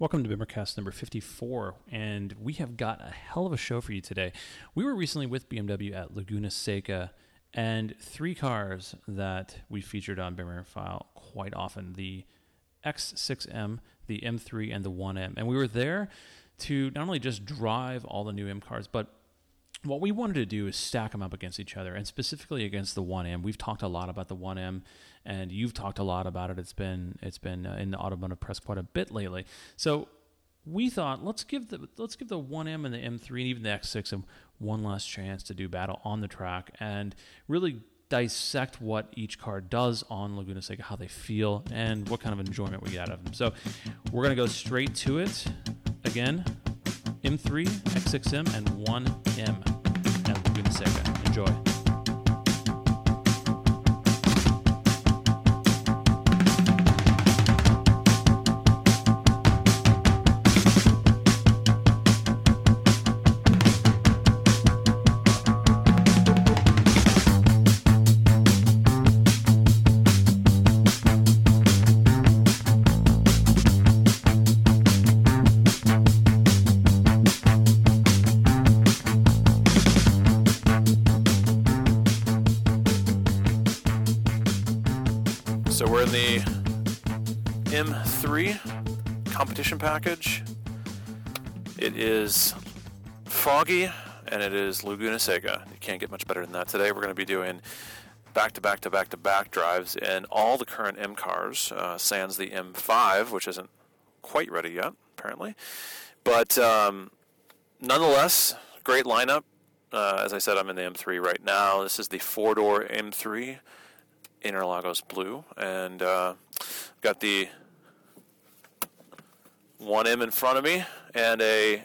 Welcome to Bimmercast number 54, and we have got a hell of a show for you today. We were recently with BMW at Laguna Seca, and three cars that we featured on Bimmer File quite often the X6M, the M3, and the 1M. And we were there to not only just drive all the new M cars, but what we wanted to do is stack them up against each other and specifically against the 1M. We've talked a lot about the 1M and you've talked a lot about it. It's been it's been uh, in the automotive press quite a bit lately. So we thought let's give the let's give the 1M and the M3 and even the X6 one last chance to do battle on the track and really dissect what each car does on Laguna Seca, how they feel, and what kind of enjoyment we get out of them. So we're gonna go straight to it. Again, M3, X6M, and 1M at Laguna Seca. Enjoy. Competition package. It is foggy and it is Laguna Seca. You can't get much better than that. Today we're going to be doing back to back to back to back drives in all the current M cars, uh, sans the M5, which isn't quite ready yet, apparently. But um, nonetheless, great lineup. Uh, as I said, I'm in the M3 right now. This is the four door M3 Interlagos Blue, and uh, got the 1M in front of me and a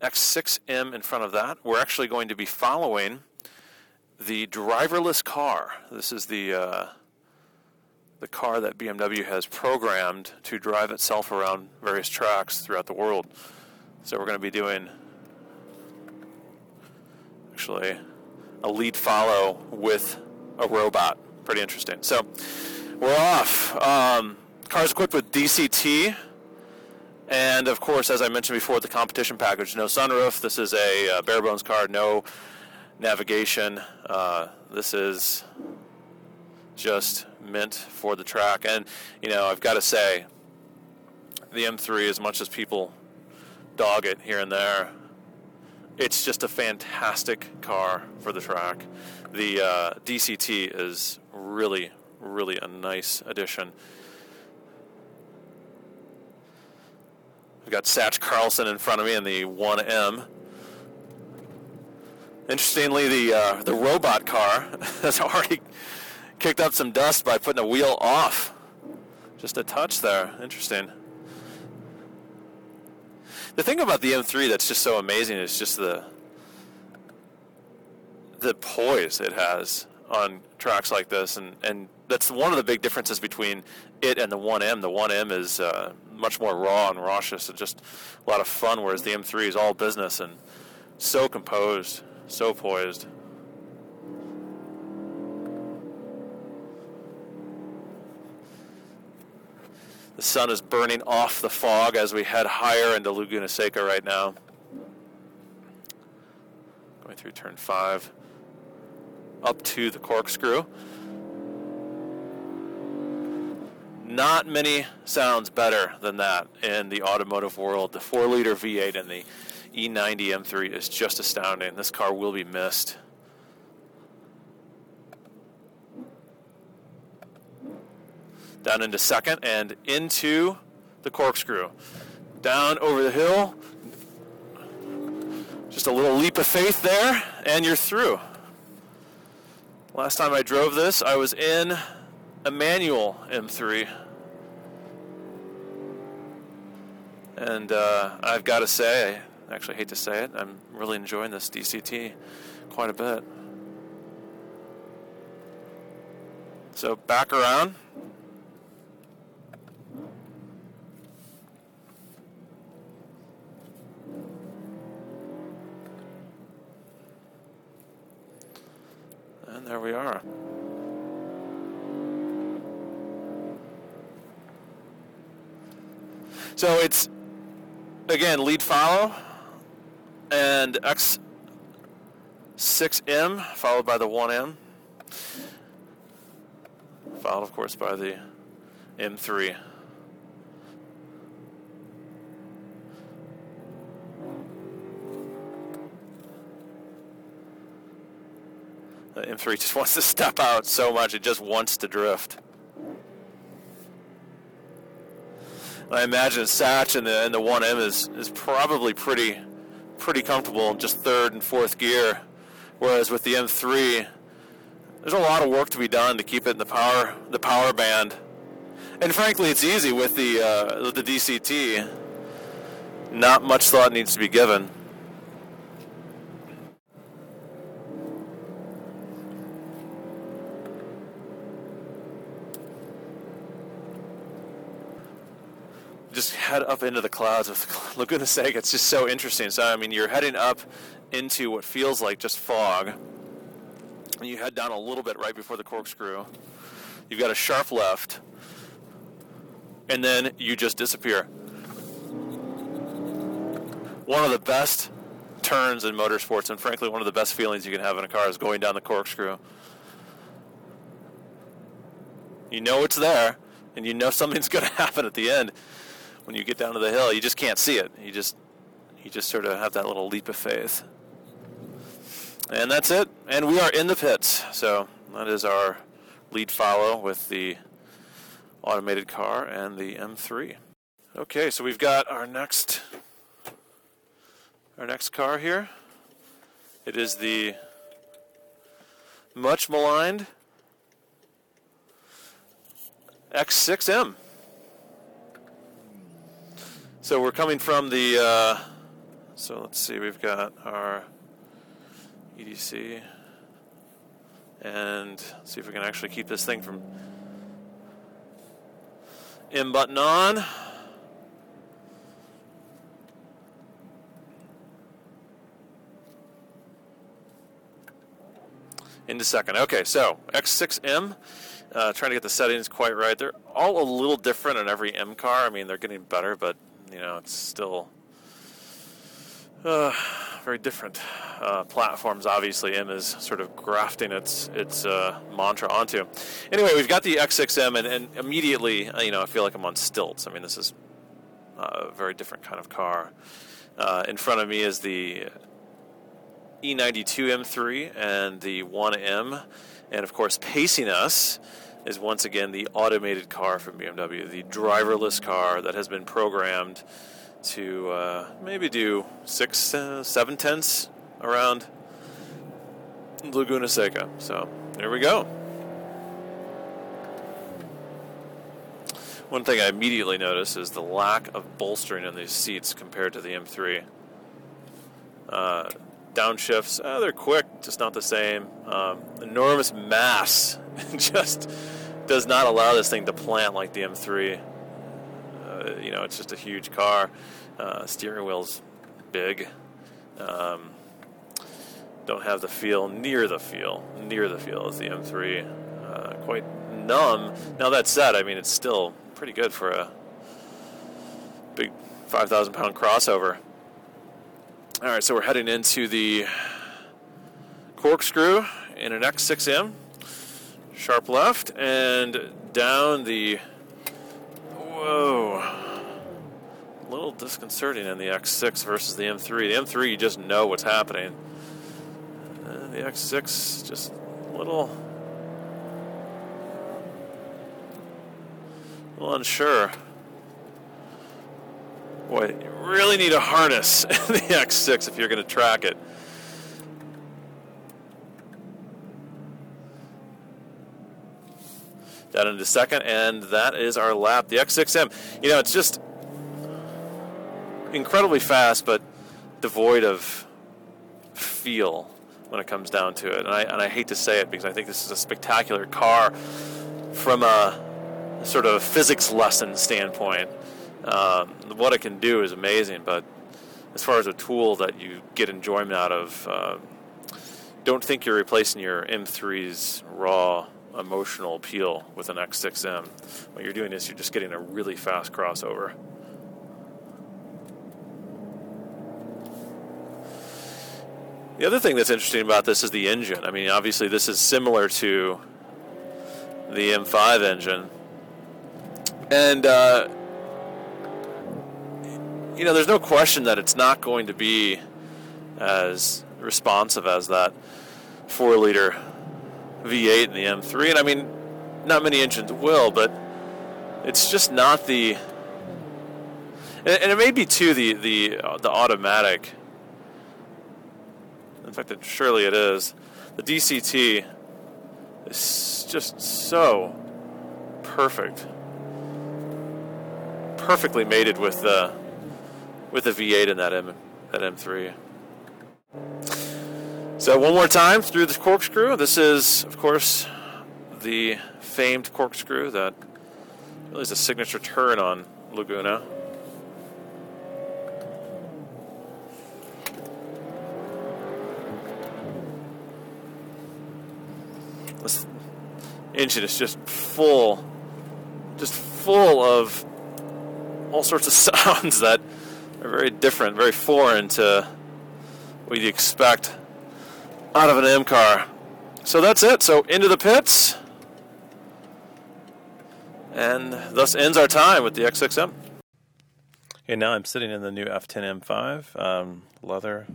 X6M in front of that. We're actually going to be following the driverless car. This is the uh, the car that BMW has programmed to drive itself around various tracks throughout the world. So we're going to be doing actually a lead follow with a robot. Pretty interesting. So we're off. Um, car's equipped with DCT and of course, as I mentioned before, the competition package no sunroof. This is a uh, bare bones car, no navigation. Uh, this is just meant for the track. And, you know, I've got to say, the M3, as much as people dog it here and there, it's just a fantastic car for the track. The uh, DCT is really, really a nice addition. I've got Satch Carlson in front of me in the 1M. Interestingly, the uh, the robot car has already kicked up some dust by putting a wheel off. Just a touch there. Interesting. The thing about the M3 that's just so amazing is just the the poise it has on tracks like this, and and that's one of the big differences between it and the 1M. The 1M is uh, much more raw and raucous and just a lot of fun, whereas the M3 is all business and so composed, so poised. The sun is burning off the fog as we head higher into Laguna Seca right now. Going through turn five, up to the corkscrew. Not many sounds better than that in the automotive world. The 4 liter V8 and the E90 M3 is just astounding. This car will be missed. Down into second and into the corkscrew. Down over the hill. Just a little leap of faith there, and you're through. Last time I drove this, I was in a manual M3. And uh, I've got to say, I actually hate to say it, I'm really enjoying this DCT quite a bit. So back around. And there we are. So it's again lead follow and X6M followed by the 1M, followed of course by the M3. The M3 just wants to step out so much, it just wants to drift. I imagine Satch and the and the 1M is is probably pretty pretty comfortable in just third and fourth gear, whereas with the M3, there's a lot of work to be done to keep it in the power the power band. And frankly, it's easy with the uh, with the DCT. Not much thought needs to be given. Head up into the clouds with Laguna Seca. It's just so interesting. So, I mean, you're heading up into what feels like just fog, and you head down a little bit right before the corkscrew. You've got a sharp left, and then you just disappear. One of the best turns in motorsports, and frankly, one of the best feelings you can have in a car is going down the corkscrew. You know it's there, and you know something's going to happen at the end when you get down to the hill, you just can't see it. You just you just sort of have that little leap of faith. And that's it. And we are in the pits. So that is our lead follow with the automated car and the M3. Okay, so we've got our next our next car here. It is the much maligned X6M. So we're coming from the, uh, so let's see, we've got our EDC, and see if we can actually keep this thing from M button on. Into second. Okay, so X6M, uh, trying to get the settings quite right. They're all a little different in every M car. I mean, they're getting better, but you know, it's still uh, very different uh, platforms. Obviously, M is sort of grafting its its uh, mantra onto. Anyway, we've got the X6M, and, and, immediately, uh, you know, I feel like I'm on stilts. I mean, this is a very different kind of car. Uh, in front of me is the E92 M3 and the 1M, and of course, pacing us is once again the automated car from BMW, the driverless car that has been programmed to uh, maybe do six, uh, seven tenths around Laguna Seca. So there we go. One thing I immediately notice is the lack of bolstering in these seats compared to the M3. Uh, downshifts, uh, they're quick, just not the same. Um, enormous mass, just does not allow this thing to plant like the M3. Uh, you know, it's just a huge car. Uh, steering wheel's big. Um, don't have the feel, near the feel, near the feel as the M3. Uh, quite numb. Now that said, I mean it's still pretty good for a big 5,000 pound crossover. All right, so we're heading into the corkscrew in an X6M sharp left and down the whoa a little disconcerting in the X6 versus the M3 the M3 you just know what's happening. And the X6 just a little a little unsure boy you really need a harness in the X6 if you're going to track it down into second, and that is our lap. The X6M, you know, it's just incredibly fast, but devoid of feel when it comes down to it. And I, and I hate to say it because I think this is a spectacular car from a sort of physics lesson standpoint. Um, what it can do is amazing, but as far as a tool that you get enjoyment out of, uh, don't think you're replacing your M3's raw emotional appeal with an X6M. What you're doing is you're just getting a really fast crossover. The other thing that's interesting about this is the engine. I mean, obviously, this is similar to the M5 engine. And uh, you know, there's no question that it's not going to be as responsive as that 4 liter V8 in the M3. And I mean, not many engines will, but it's just not the. And, it may be too the the uh, the automatic. In fact, it, surely it is. The DCT is just so perfect, perfectly mated with the with the V8 in that M that M3. So one more time through the corkscrew. This is, of course, the famed corkscrew that really is a signature turn on Laguna. This engine is just full, just full of all sorts of sounds that are very different, very foreign to what you'd expect out of an M car. So that's it. So into the pits. And thus ends our time with the X6M. Okay, now I'm sitting in the new F10 M5. Um, leather,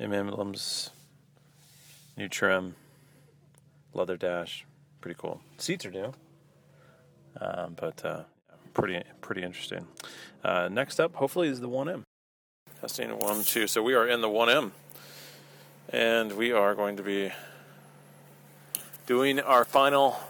M emblems, new trim, leather dash. Pretty cool. Seats are new. Um, but uh, pretty pretty interesting. Uh, next up, hopefully, is the 1M. Testing 1, 2. So we are in the 1M. And we are going to be doing our final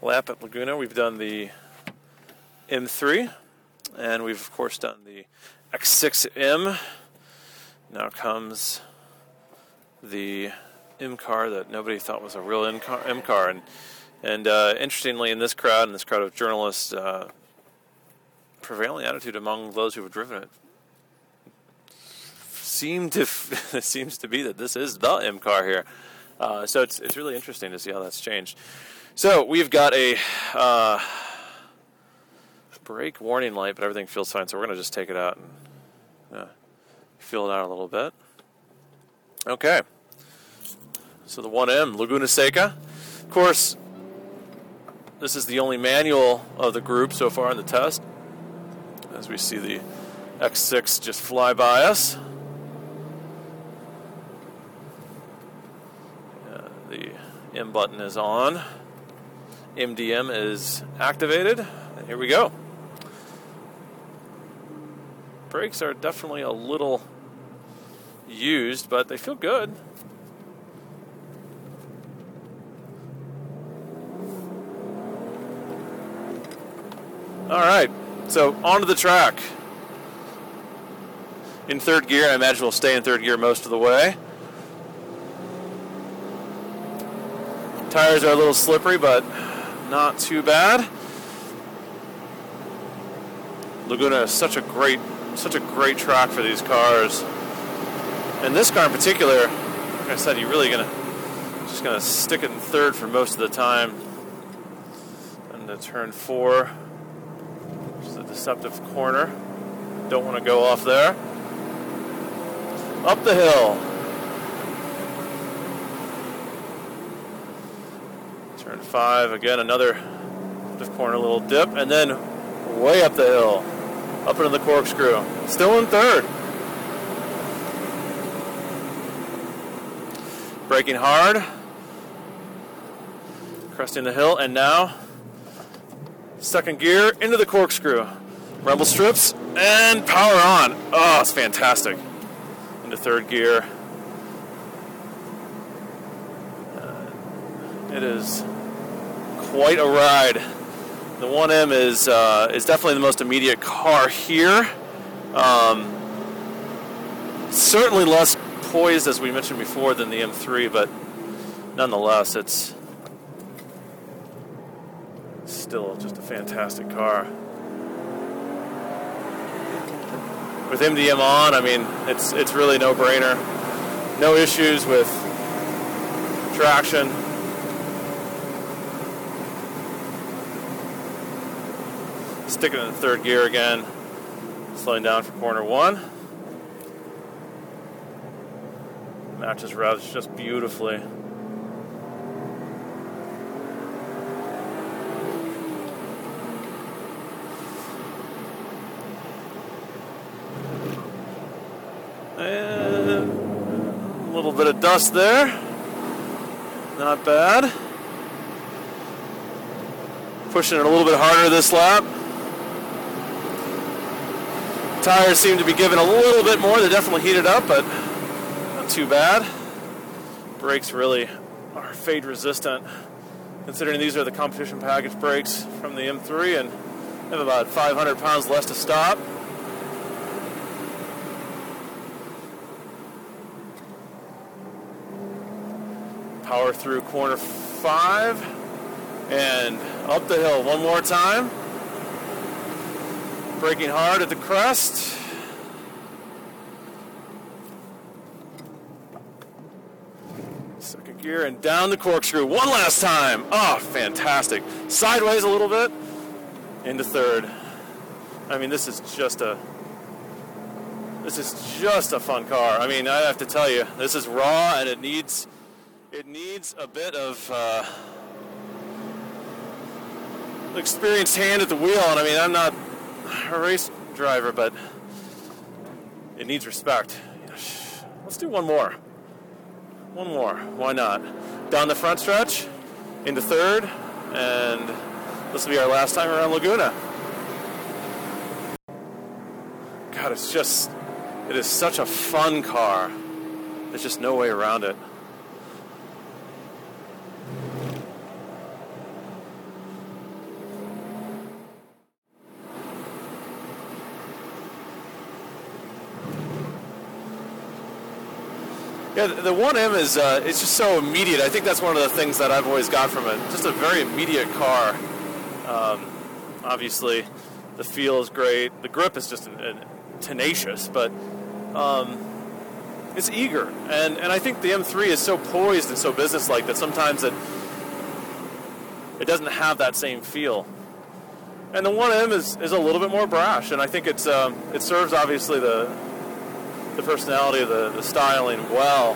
lap at Laguna. We've done the M3, and we've, of course, done the X6M. Now comes the M car that nobody thought was a real M car. M car. And, and uh, interestingly, in this crowd, in this crowd of journalists, uh, prevailing attitude among those who have driven it seem to seems to be that this is the M car here. Uh, so it's it's really interesting to see how that's changed. So we've got a uh, brake warning light, but everything feels fine. So we're gonna just take it out and uh, feel it out a little bit. Okay. So the 1M Laguna Seca, of course. This is the only manual of the group so far in the test. As we see the X6 just fly by us. The M button is on. MDM is activated. And here we go. Brakes are definitely a little used, but they feel good. All right, so onto the track. In third gear, I imagine we'll stay in third gear most of the way. Tires are a little slippery, but not too bad. Laguna is such a great, such a great track for these cars. And this car in particular, like I said, you're really gonna just gonna stick it in third for most of the time. And to turn four, deceptive corner. Don't want to go off there. Up the hill. Turn five. Again, another left corner little dip, and then way up the hill, up into the corkscrew. Still in third. Braking hard, cresting the hill, and now second gear into the corkscrew. Rumble strips and power on. Oh, it's fantastic. Into third gear. Uh, it is quite a ride. The 1M is uh, is definitely the most immediate car here. Um, certainly less poised, as we mentioned before, than the M3, but nonetheless, it's still just a fantastic car. With MDM on, I mean, it's it's really no brainer. No issues with traction. sticking in the third gear again, slowing down for corner one. Matches revs just beautifully. And a little bit of dust there. Not bad. Pushing it a little bit harder this lap. Tires seem to be giving a little bit more. They're definitely heated up, but not too bad. Brakes really are fade resistant, considering these are the competition package brakes from the M3 and have about 500 pounds less to stop. Power through corner five and up the hill one more time. Braking hard at the crest. Second gear and down the corkscrew one last time. Oh, fantastic. Sideways a little bit into third. I mean, this is just a this is just a fun car. I mean, I have to tell you, this is raw and it needs it needs a bit of uh, experienced hand at the wheel. And I mean, I'm not a race driver, but it needs respect. Let's do one more. One more. Why not? Down the front stretch, into third, and this will be our last time around Laguna. God, it's just, it is such a fun car. There's just no way around it. Yeah, the 1M is uh, it's just so immediate. I think that's one of the things that I've always got from it. Just a very immediate car. Um, obviously, the feel is great. The grip is just an, an tenacious, but um, it's eager. And and I think the M3 is so poised and so businesslike that sometimes it it doesn't have that same feel. And the 1M is, is a little bit more brash, and I think it's um, it serves obviously the the personality of the, the styling well.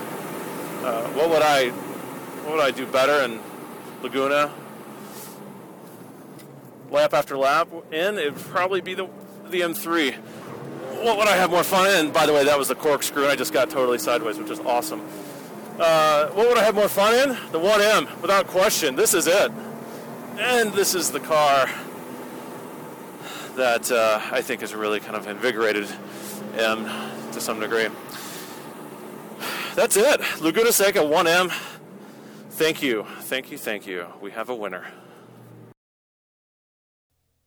Uh, what would I what would I do better in Laguna? Lap after lap in, it would probably be the the M3. What would I have more fun in? By the way, that was the corkscrew, and I just got totally sideways, which is awesome. Uh, what would I have more fun in? The 1M, without question. This is it. And this is the car that uh, I think is really kind of invigorated M to some degree. That's it. Laguna Seca 1M. Thank you. Thank you. Thank you. We have a winner.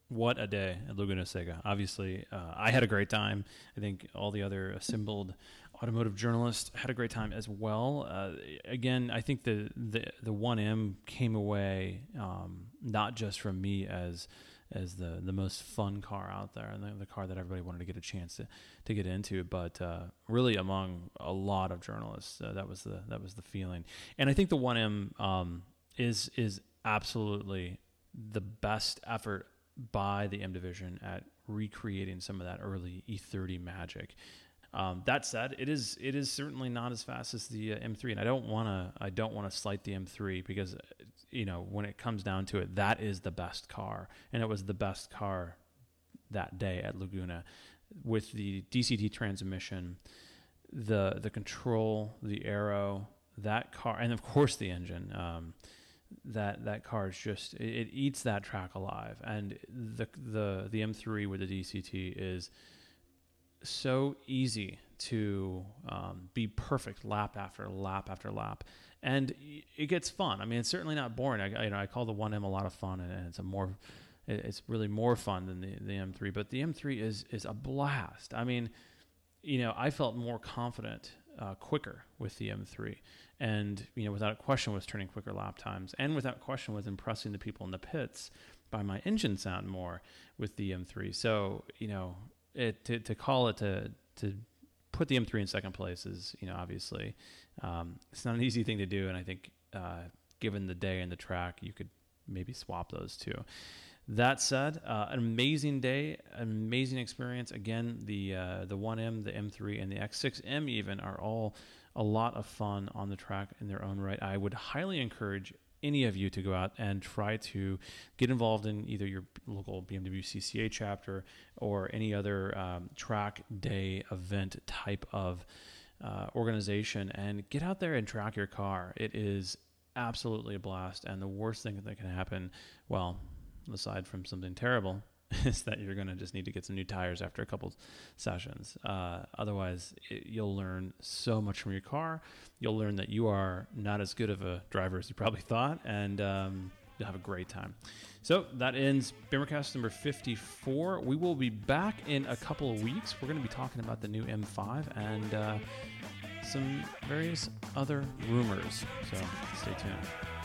What a day at Laguna Seca. Obviously, uh, I had a great time. I think all the other assembled automotive journalists had a great time as well. Uh, again, I think the, the, the 1M came away um, not just from me as as the the most fun car out there and the, the, car that everybody wanted to get a chance to, to get into. But uh, really among a lot of journalists uh, that was the that was the feeling. And I think the 1M um, is is absolutely the best effort by the M division at recreating some of that early E30 magic. Um, that said, it is it is certainly not as fast as the uh, M3, and I don't want to I don't want to slight the M3 because you know when it comes down to it, that is the best car, and it was the best car that day at Laguna. With the DCT transmission, the the control, the aero, that car, and of course the engine. Um, that that car is just it, it eats that track alive, and the the the M3 with the DCT is so easy to um, be perfect lap after lap after lap, and it gets fun. I mean, it's certainly not boring. I you know I call the one M a lot of fun, and, it's a more it's really more fun than the, the M3. But the M3 is is a blast. I mean, you know, I felt more confident uh, quicker with the M3, and you know, without a question, was turning quicker lap times, and without question, was impressing the people in the pits by my engine sound more with the M3. So you know, it to, to call it to to put the M3 in second place is you know obviously um, it's not an easy thing to do, and I think uh, given the day and the track, you could maybe swap those two. that said, uh, an amazing day, an amazing experience. Again, the uh, the 1M, the M3, and the X6M even are all a lot of fun on the track in their own right. I would highly encourage any of you to go out and try to get involved in either your local BMW CCA chapter or any other um, track day event type of uh, organization and get out there and track your car. It is absolutely a blast. And the worst thing that can happen, well, aside from something terrible, is that you're going to just need to get some new tires after a couple sessions. Uh, otherwise, it, you'll learn so much from your car. You'll learn that you are not as good of a driver as you probably thought, and um, you'll have a great time. So that ends Bimmercast number 54. We will be back in a couple of weeks. We're going to be talking about the new M5 and uh, some various other rumors. So stay tuned.